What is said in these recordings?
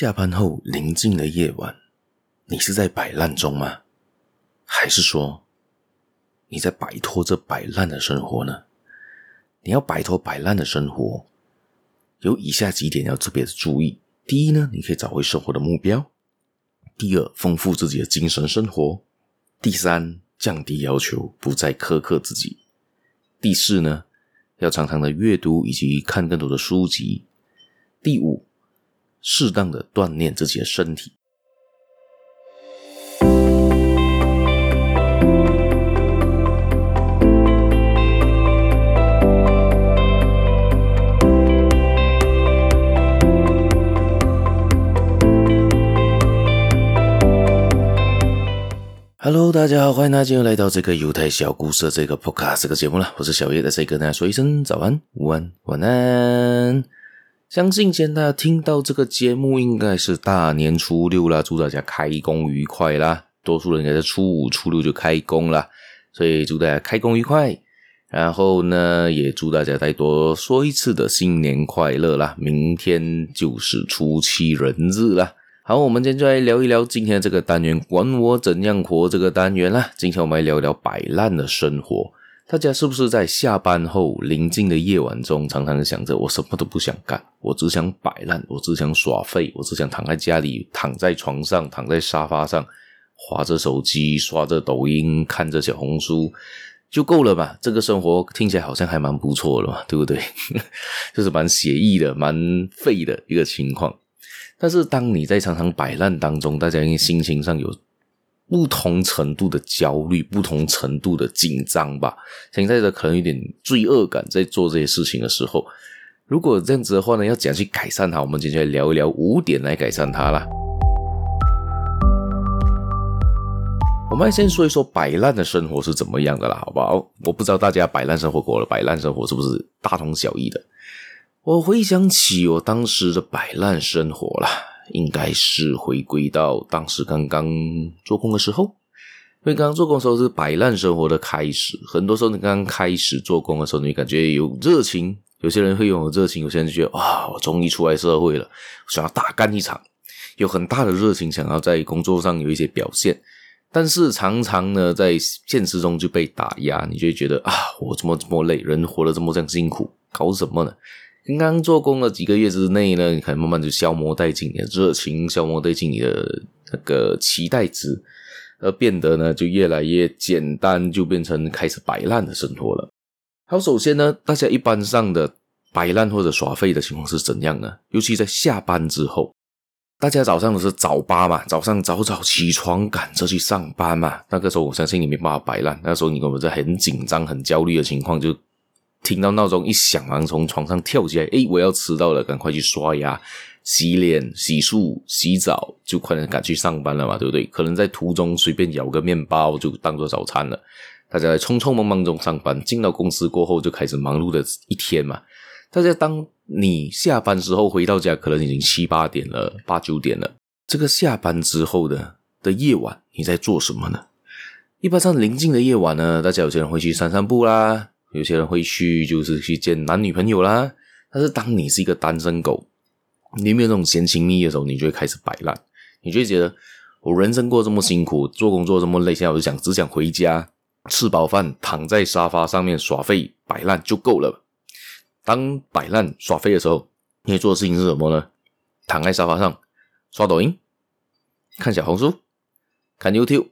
下班后宁静的夜晚，你是在摆烂中吗？还是说你在摆脱这摆烂的生活呢？你要摆脱摆烂的生活，有以下几点要特别的注意：第一呢，你可以找回生活的目标；第二，丰富自己的精神生活；第三，降低要求，不再苛刻自己；第四呢，要常常的阅读以及看更多的书籍；第五。适当的锻炼自己的身体。Hello，大家好，欢迎大家又来到这个犹太小故事的这个 Podcast 这个节目了。我是小叶，在这里跟大家说一声早安、午安、晚安。相信现在听到这个节目应该是大年初六啦，祝大家开工愉快啦！多数人应该是初五、初六就开工啦，所以祝大家开工愉快。然后呢，也祝大家再多说一次的新年快乐啦！明天就是初七人日啦。好，我们今天就来聊一聊今天这个单元，管我怎样活这个单元啦。今天我们来聊一聊摆烂的生活。大家是不是在下班后宁静的夜晚中，常常想着我什么都不想干，我只想摆烂，我只想耍废，我只想躺在家里，躺在床上，躺在沙发上，划着手机，刷着抖音，看着小红书，就够了吧？这个生活听起来好像还蛮不错的嘛，对不对？就是蛮写意的，蛮废的一个情况。但是当你在常常摆烂当中，大家因为心情上有。不同程度的焦虑，不同程度的紧张吧。现在的可能有点罪恶感，在做这些事情的时候，如果这样子的话呢，要怎样去改善它？我们今天来聊一聊五点来改善它啦。我们先说一说摆烂的生活是怎么样的啦，好不好？我不知道大家摆烂生活过了，摆烂生活是不是大同小异的？我回想起我当时的摆烂生活啦。应该是回归到当时刚刚做工的时候，因为刚刚做工的时候是摆烂生活的开始。很多时候你刚刚开始做工的时候，你感觉有热情，有些人会拥有热情，有些人就觉得哇，我终于出来社会了，想要大干一场，有很大的热情，想要在工作上有一些表现。但是常常呢，在现实中就被打压，你就会觉得啊，我怎么这么累，人活得这么这样辛苦，搞什么呢？刚刚做工了几个月之内呢，你可能慢慢就消磨殆尽你的热情，消磨殆尽你的那个期待值，而变得呢就越来越简单，就变成开始摆烂的生活了。好，首先呢，大家一般上的摆烂或者耍废的情况是怎样呢？尤其在下班之后，大家早上都是早八嘛，早上早早起床赶着去上班嘛。那个时候我相信你没办法摆烂，那时候你根本在很紧张、很焦虑的情况就。听到闹钟一响，然后从床上跳起来，诶，我要迟到了，赶快去刷牙、洗脸、洗漱、洗澡，就快点赶去上班了嘛，对不对？可能在途中随便咬个面包就当做早餐了。大家在匆匆忙忙中上班，进到公司过后就开始忙碌的一天嘛。大家当你下班时候回到家，可能已经七八点了，八九点了。这个下班之后的的夜晚，你在做什么呢？一般上临近的夜晚呢，大家有些人会去散散步啦。有些人会去，就是去见男女朋友啦。但是当你是一个单身狗，你没有那种闲情蜜意的时候，你就会开始摆烂。你就会觉得，我人生过这么辛苦，做工作这么累，现在我就想只想回家吃饱饭，躺在沙发上面耍废摆烂就够了。当摆烂耍废的时候，你做的事情是什么呢？躺在沙发上刷抖音、看小红书、看 YouTube、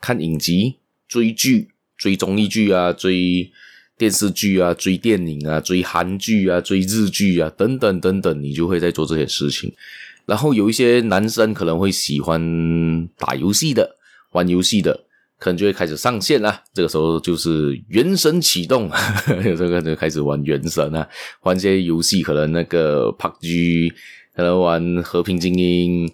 看影集、追剧、追综艺剧啊，追。电视剧啊，追电影啊，追韩剧啊，追日剧啊，等等等等，你就会在做这些事情。然后有一些男生可能会喜欢打游戏的，玩游戏的，可能就会开始上线啦。这个时候就是原神启动，有 这个就开始玩原神啊，玩一些游戏，可能那个 PUBG，可能玩和平精英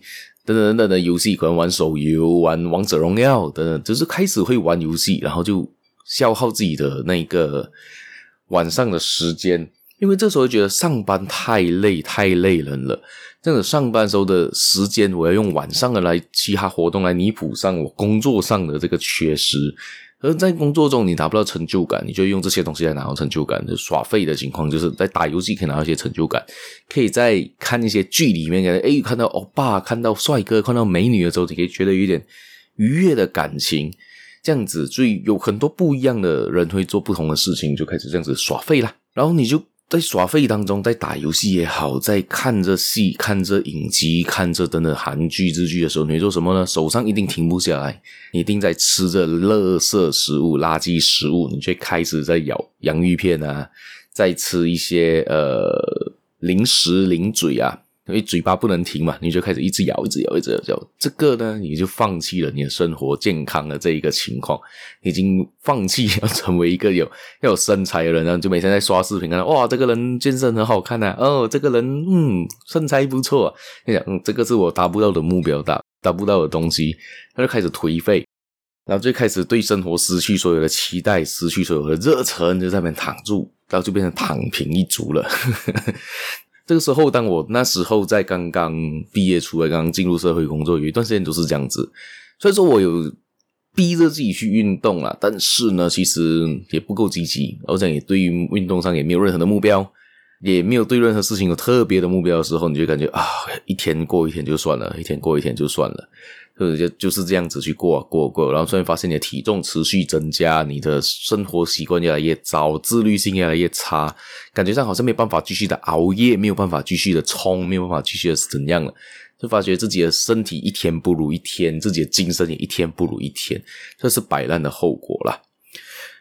等等等等的游戏，可能玩手游，玩王者荣耀等等，就是开始会玩游戏，然后就。消耗自己的那个晚上的时间，因为这时候觉得上班太累，太累人了。这个上班时候的时间，我要用晚上的来其他活动来弥补上我工作上的这个缺失。而在工作中你拿不到成就感，你就用这些东西来拿到成就感。就耍废的情况，就是在打游戏可以拿到一些成就感，可以在看一些剧里面，诶，看到欧巴，看到帅哥，看到美女的时候，你可以觉得有点愉悦的感情。这样子，所以有很多不一样的人会做不同的事情，就开始这样子耍废啦。然后你就在耍废当中，在打游戏也好，在看着戏、看着影集、看着等等韩剧、日剧的时候，你会做什么呢？手上一定停不下来，一定在吃着垃圾食物、垃圾食物，你却开始在咬洋芋片啊，在吃一些呃零食零嘴啊。因为嘴巴不能停嘛，你就开始一直咬，一直咬，一直咬，咬。这个呢，你就放弃了你的生活健康的这一个情况，已经放弃要成为一个有要有身材的人，然后就每天在刷视频看到哇，这个人健身很好看呐、啊，哦，这个人嗯身材不错、啊，你想嗯，这个是我达不到的目标，达达不到的东西，他就开始颓废，然后就开始对生活失去所有的期待，失去所有的热忱，就在那边躺住，然后就变成躺平一族了。这个时候，当我那时候在刚刚毕业出来，刚刚进入社会工作，有一段时间都是这样子。所以说我有逼着自己去运动啦，但是呢，其实也不够积极，而且也对于运动上也没有任何的目标，也没有对任何事情有特别的目标的时候，你就感觉啊，一天过一天就算了，一天过一天就算了。就就就是这样子去过过过，然后突然发现你的体重持续增加，你的生活习惯越来越糟，自律性越来越差，感觉上好像没有办法继续的熬夜，没有办法继续的冲，没有办法继续的怎样了，就发觉自己的身体一天不如一天，自己的精神也一天不如一天，这是摆烂的后果啦。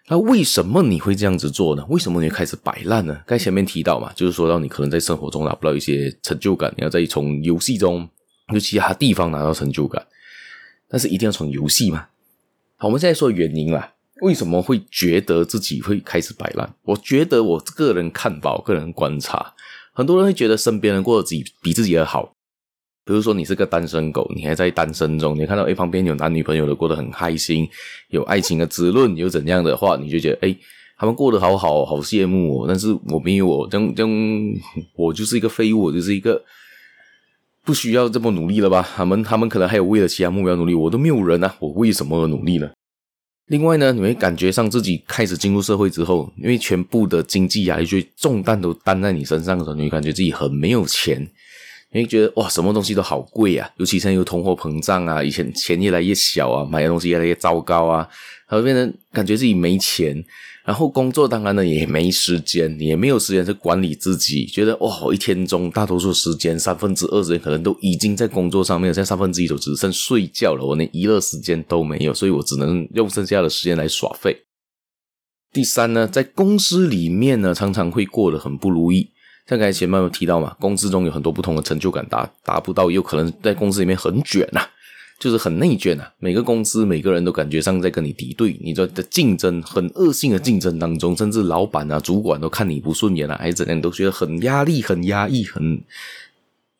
那为什么你会这样子做呢？为什么你会开始摆烂呢？刚才前面提到嘛，就是说到你可能在生活中拿不到一些成就感，你要再从游戏中，就其他地方拿到成就感。但是一定要从游戏吗？好，我们现在说原因啦。为什么会觉得自己会开始摆烂？我觉得我个人看法，我个人观察，很多人会觉得身边人过得自己比自己的好。比如说你是个单身狗，你还在单身中，你看到诶旁边有男女朋友的过得很开心，有爱情的滋润，有怎样的话，你就觉得诶他们过得好好，好羡慕我。但是我没有我，这样这样，我就是一个废物，我就是一个。不需要这么努力了吧？他们他们可能还有为了其他目标努力，我都没有人啊，我为什么而努力呢？另外呢，你会感觉上自己开始进入社会之后，因为全部的经济压力、重担都担在你身上的时候，你会感觉自己很没有钱，你会觉得哇，什么东西都好贵啊，尤其现在有通货膨胀啊，以前钱越来越小啊，买的东西越来越糟糕啊，然后变成感觉自己没钱。然后工作当然呢也没时间，也没有时间去管理自己，觉得哇，一天中大多数时间三分之二时间可能都已经在工作上面，现在三分之一都只剩睡觉了，我连娱乐时间都没有，所以我只能用剩下的时间来耍废。第三呢，在公司里面呢，常常会过得很不如意，像刚才前面有提到嘛，公司中有很多不同的成就感达达不到，有可能在公司里面很卷呐、啊。就是很内卷啊！每个公司每个人都感觉上在跟你敌对，你在的竞争很恶性的竞争当中，甚至老板啊、主管都看你不顺眼啊，还是怎样，都觉得很压力、很压抑、很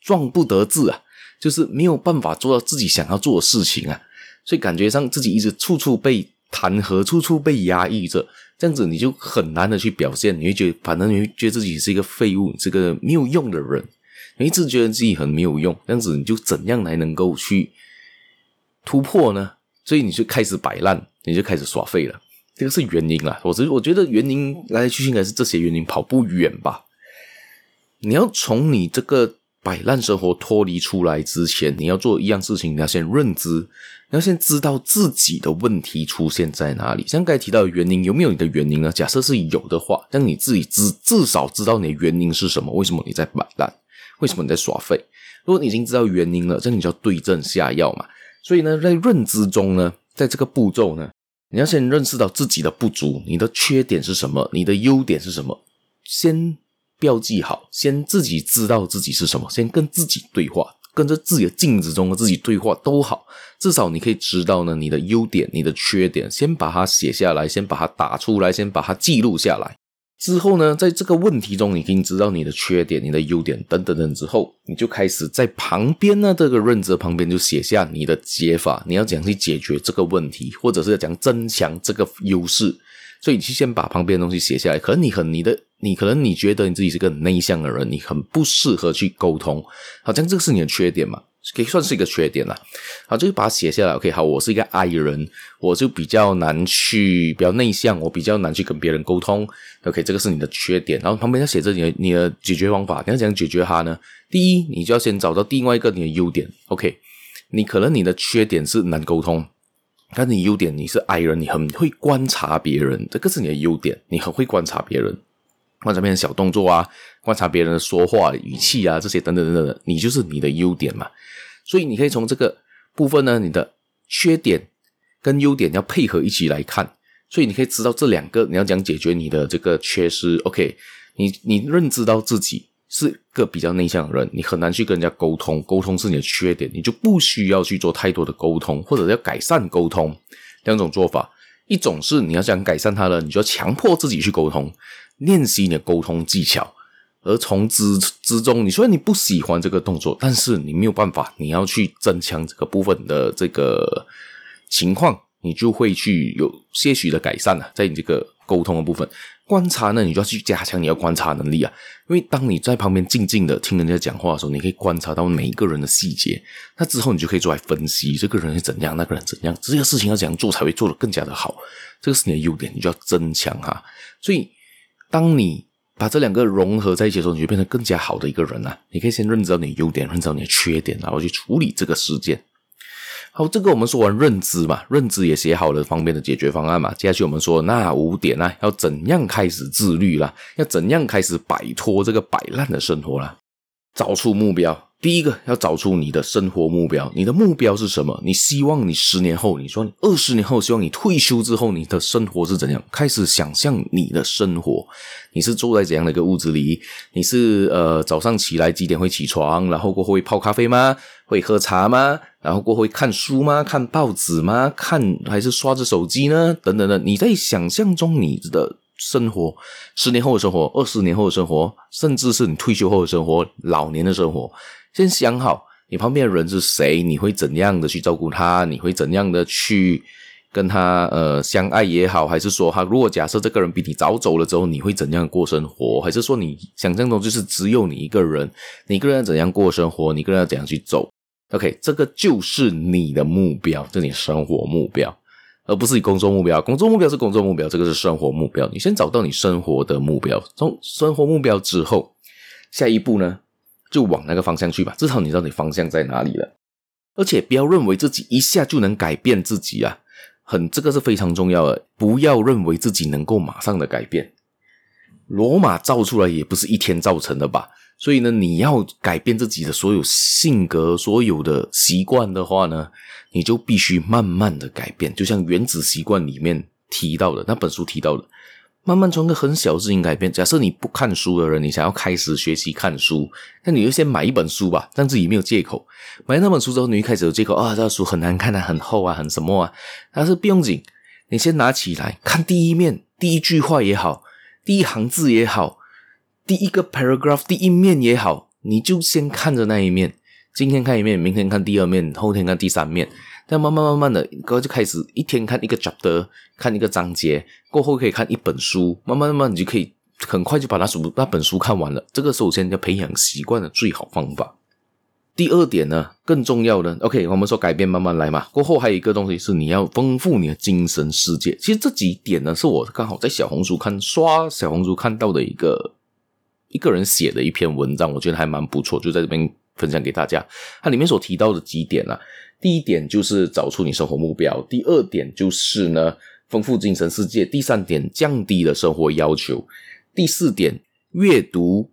壮不得志啊！就是没有办法做到自己想要做的事情啊，所以感觉上自己一直处处被谈何，处处被压抑着，这样子你就很难的去表现，你会觉得，反正你会觉得自己是一个废物，是个没有用的人，你一直觉得自己很没有用，这样子你就怎样来能够去突破呢？所以你就开始摆烂，你就开始耍废了。这个是原因啦。我觉我觉得原因来来去去应该是这些原因，跑不远吧。你要从你这个摆烂生活脱离出来之前，你要做一样事情，你要先认知，你要先知道自己的问题出现在哪里。像刚才提到的原因，有没有你的原因呢？假设是有的话，让你自己至至少知道你的原因是什么？为什么你在摆烂？为什么你在耍废？如果你已经知道原因了，这你就要对症下药嘛。所以呢，在认知中呢，在这个步骤呢，你要先认识到自己的不足，你的缺点是什么，你的优点是什么，先标记好，先自己知道自己是什么，先跟自己对话，跟着自己的镜子中的自己对话都好，至少你可以知道呢，你的优点，你的缺点，先把它写下来，先把它打出来，先把它记录下来。之后呢，在这个问题中，你已经知道你的缺点、你的优点等等等之后，你就开始在旁边呢，这个认知旁边就写下你的解法，你要怎样去解决这个问题，或者是要怎样增强这个优势。所以你去先把旁边的东西写下来。可能你很你的，你可能你觉得你自己是个很内向的人，你很不适合去沟通，好像这个是你的缺点嘛。可以算是一个缺点了。好，就把它写下来。OK，好，我是一个 I 人，我就比较难去，比较内向，我比较难去跟别人沟通。OK，这个是你的缺点。然后旁边要写着你的你的解决方法，你要怎样解决它呢？第一，你就要先找到另外一个你的优点。OK，你可能你的缺点是难沟通。但是你优点，你是 I 人，你很会观察别人，这个是你的优点，你很会观察别人，观察别人小动作啊，观察别人的说话语气啊，这些等等等等的，你就是你的优点嘛。所以你可以从这个部分呢，你的缺点跟优点要配合一起来看，所以你可以知道这两个你要讲解决你的这个缺失。OK，你你认知到自己。是个比较内向的人，你很难去跟人家沟通，沟通是你的缺点，你就不需要去做太多的沟通，或者要改善沟通。两种做法，一种是你要想改善他了，你就要强迫自己去沟通，练习你的沟通技巧，而从之之中，你虽然你不喜欢这个动作，但是你没有办法，你要去增强这个部分的这个情况，你就会去有些许的改善了，在你这个沟通的部分。观察呢，你就要去加强你的观察能力啊，因为当你在旁边静静的听人家讲话的时候，你可以观察到每一个人的细节，那之后你就可以做来分析这个人是怎样，那个人怎样，这个事情要怎样做才会做得更加的好，这个是你的优点，你就要增强哈。所以，当你把这两个融合在一起的时候，你就变成更加好的一个人啊。你可以先认知到你的优点，认知到你的缺点，然后去处理这个事件。好，这个我们说完认知嘛，认知也写好了方便的解决方案嘛。接下去我们说那五点呢，要怎样开始自律啦？要怎样开始摆脱这个摆烂的生活啦？找出目标。第一个要找出你的生活目标，你的目标是什么？你希望你十年后，你说你二十年后，希望你退休之后，你的生活是怎样？开始想象你的生活，你是住在怎样的一个屋子里？你是呃早上起来几点会起床？然后过后会泡咖啡吗？会喝茶吗？然后过后会看书吗？看报纸吗？看还是刷着手机呢？等等的，你在想象中你的生活，十年后的生活，二十年后的生活，甚至是你退休后的生活，老年的生活。先想好，你旁边的人是谁？你会怎样的去照顾他？你会怎样的去跟他呃相爱也好，还是说他如果假设这个人比你早走了之后，你会怎样过生活？还是说你想象中就是只有你一个人？你一个人要怎样过生活？你一个人要怎样去走？OK，这个就是你的目标，这你生活目标，而不是你工作目标。工作目标是工作目标，这个是生活目标。你先找到你生活的目标，从生活目标之后，下一步呢？就往那个方向去吧，至少你知道你方向在哪里了。而且不要认为自己一下就能改变自己啊，很这个是非常重要的。不要认为自己能够马上的改变，罗马造出来也不是一天造成的吧？所以呢，你要改变自己的所有性格、所有的习惯的话呢，你就必须慢慢的改变。就像《原子习惯》里面提到的那本书提到的。慢慢从个很小事情改变。假设你不看书的人，你想要开始学习看书，那你就先买一本书吧，让自己没有借口。买那本书之后，你一开始有借口啊，这书很难看啊，很厚啊，很什么啊？但是不用紧，你先拿起来看第一面，第一句话也好，第一行字也好，第一个 paragraph 第一面也好，你就先看着那一面。今天看一面，明天看第二面，后天看第三面。但慢慢慢慢的，哥就开始一天看一个 chapter，看一个章节，过后可以看一本书，慢慢慢慢你就可以很快就把那书那本书看完了。这个首先要培养习惯的最好方法。第二点呢，更重要的，OK，我们说改变慢慢来嘛。过后还有一个东西是你要丰富你的精神世界。其实这几点呢，是我刚好在小红书看刷小红书看到的一个一个人写的一篇文章，我觉得还蛮不错，就在这边分享给大家。它里面所提到的几点、啊？第一点就是找出你生活目标，第二点就是呢，丰富精神世界，第三点降低了生活要求，第四点阅读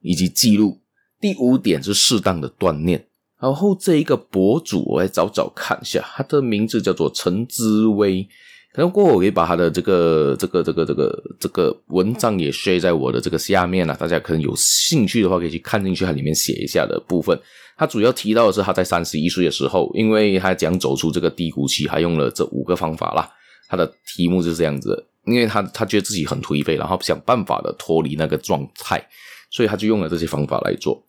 以及记录，第五点是适当的锻炼。然后这一个博主我来找找看一下，他的名字叫做陈之威。可能过后我可以把他的这个这个这个这个这个文章也 share 在我的这个下面啊，大家可能有兴趣的话可以去看进去，它里面写一下的部分。他主要提到的是他在三十一岁的时候，因为他讲走出这个低谷期，还用了这五个方法啦。他的题目就是这样子，因为他他觉得自己很颓废，然后想办法的脱离那个状态，所以他就用了这些方法来做。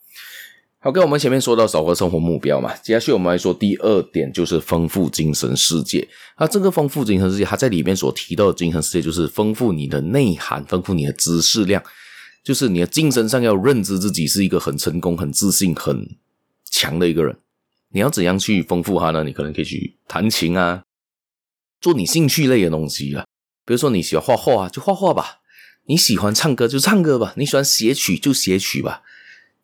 好，跟我们前面说到找个生活目标嘛，接下去我们来说第二点，就是丰富精神世界。那这个丰富精神世界，它在里面所提到的精神世界，就是丰富你的内涵，丰富你的知识量，就是你的精神上要认知自己是一个很成功、很自信、很强的一个人。你要怎样去丰富它呢？你可能可以去弹琴啊，做你兴趣类的东西啊。比如说你喜欢画画啊，就画画吧；你喜欢唱歌就唱歌吧；你喜欢写曲就写曲吧；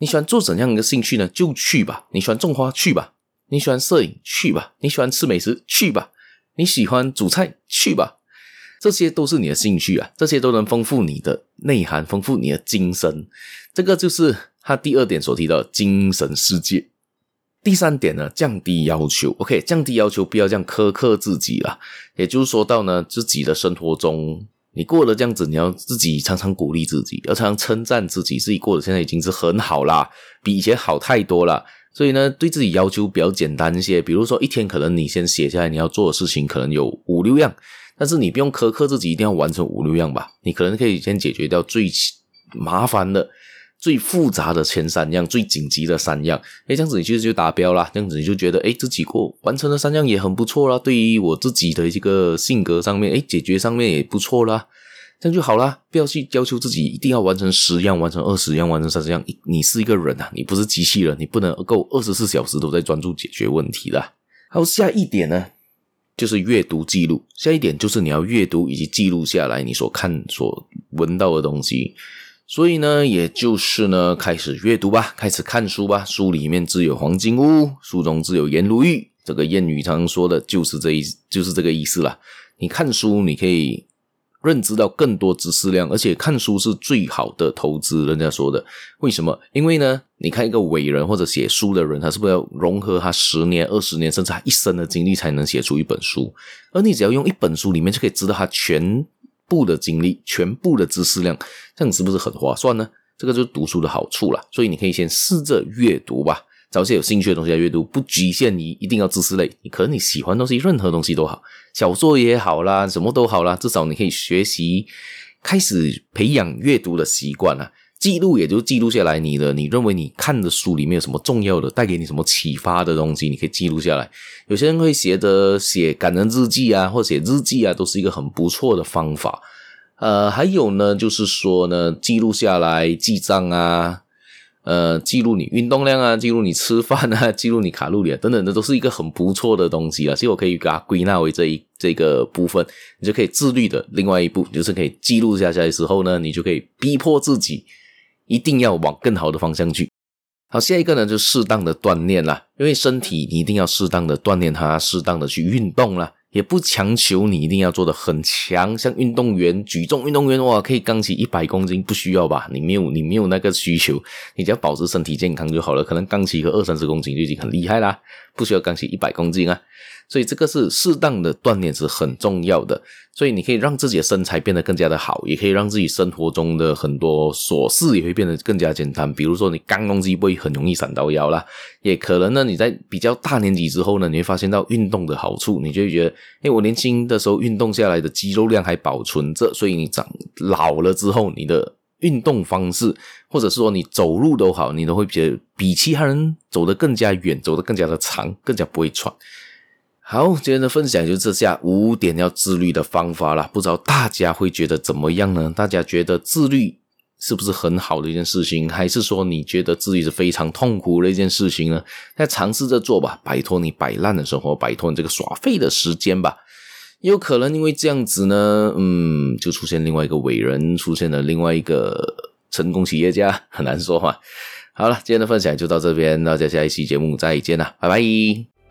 你喜欢做怎样一个兴趣呢？就去吧。你喜欢种花去吧；你喜欢摄影去吧；你喜欢吃美食去吧；你喜欢煮菜去吧。这些都是你的兴趣啊，这些都能丰富你的内涵，丰富你的精神。这个就是他第二点所提到的精神世界。第三点呢，降低要求，OK，降低要求，不要这样苛刻自己啦。也就是说到呢，自己的生活中，你过了这样子，你要自己常常鼓励自己，要常常称赞自己，自己过得现在已经是很好啦，比以前好太多了。所以呢，对自己要求比较简单一些，比如说一天可能你先写下来你要做的事情，可能有五六样，但是你不用苛刻自己一定要完成五六样吧，你可能可以先解决掉最麻烦的。最复杂的前三样，最紧急的三样，诶，这样子你其实就达标了，这样子你就觉得，诶，自己过完成了三样也很不错啦。对于我自己的这个性格上面，诶，解决上面也不错啦，这样就好啦。不要去要求自己一定要完成十样，完成二十样，完成三十样。你是一个人啊，你不是机器人，你不能够二十四小时都在专注解决问题的。好，下一点呢，就是阅读记录。下一点就是你要阅读以及记录下来你所看、所闻到的东西。所以呢，也就是呢，开始阅读吧，开始看书吧。书里面自有黄金屋，书中自有颜如玉。这个谚语常说的就是这意，就是这个意思啦。你看书，你可以认知到更多知识量，而且看书是最好的投资。人家说的，为什么？因为呢，你看一个伟人或者写书的人，他是不是要融合他十年、二十年，甚至他一生的经历，才能写出一本书？而你只要用一本书里面，就可以知道他全。部的精力，全部的知识量，这样是不是很划算呢？这个就是读书的好处了。所以你可以先试着阅读吧，找些有兴趣的东西来阅读，不局限于一定要知识类。你可能你喜欢东西，任何东西都好，小说也好啦，什么都好啦，至少你可以学习，开始培养阅读的习惯了。记录也就记录下来你的，你认为你看的书里面有什么重要的，带给你什么启发的东西，你可以记录下来。有些人会写的写感人日记啊，或写日记啊，都是一个很不错的方法。呃，还有呢，就是说呢，记录下来记账啊，呃，记录你运动量啊，记录你吃饭啊，记录你卡路里啊，等等的，都是一个很不错的东西啊。其实我可以把它归纳为这一这个部分，你就可以自律的。另外一步就是可以记录下来的时候呢，你就可以逼迫自己。一定要往更好的方向去。好，下一个呢，就适当的锻炼啦，因为身体你一定要适当的锻炼它，适当的去运动啦，也不强求你一定要做的很强，像运动员举重运动员哇，可以刚起一百公斤，不需要吧？你没有，你没有那个需求，你只要保持身体健康就好了，可能刚起个二三十公斤就已经很厉害啦，不需要刚起一百公斤啊。所以这个是适当的锻炼是很重要的，所以你可以让自己的身材变得更加的好，也可以让自己生活中的很多琐事也会变得更加简单。比如说你扛东西不会很容易闪到腰啦，也可能呢你在比较大年纪之后呢，你会发现到运动的好处，你就会觉得，诶，我年轻的时候运动下来的肌肉量还保存着，所以你长老了之后，你的运动方式或者是说你走路都好，你都会觉得比其他人走得更加远，走得更加的长，更加不会喘。好，今天的分享就这下五点要自律的方法啦，不知道大家会觉得怎么样呢？大家觉得自律是不是很好的一件事情，还是说你觉得自律是非常痛苦的一件事情呢？再尝试着做吧，摆脱你摆烂的生活，摆脱你这个耍废的时间吧。有可能因为这样子呢，嗯，就出现另外一个伟人，出现了另外一个成功企业家，很难说嘛。好了，今天的分享就到这边，大家下一期节目再见啦，拜拜。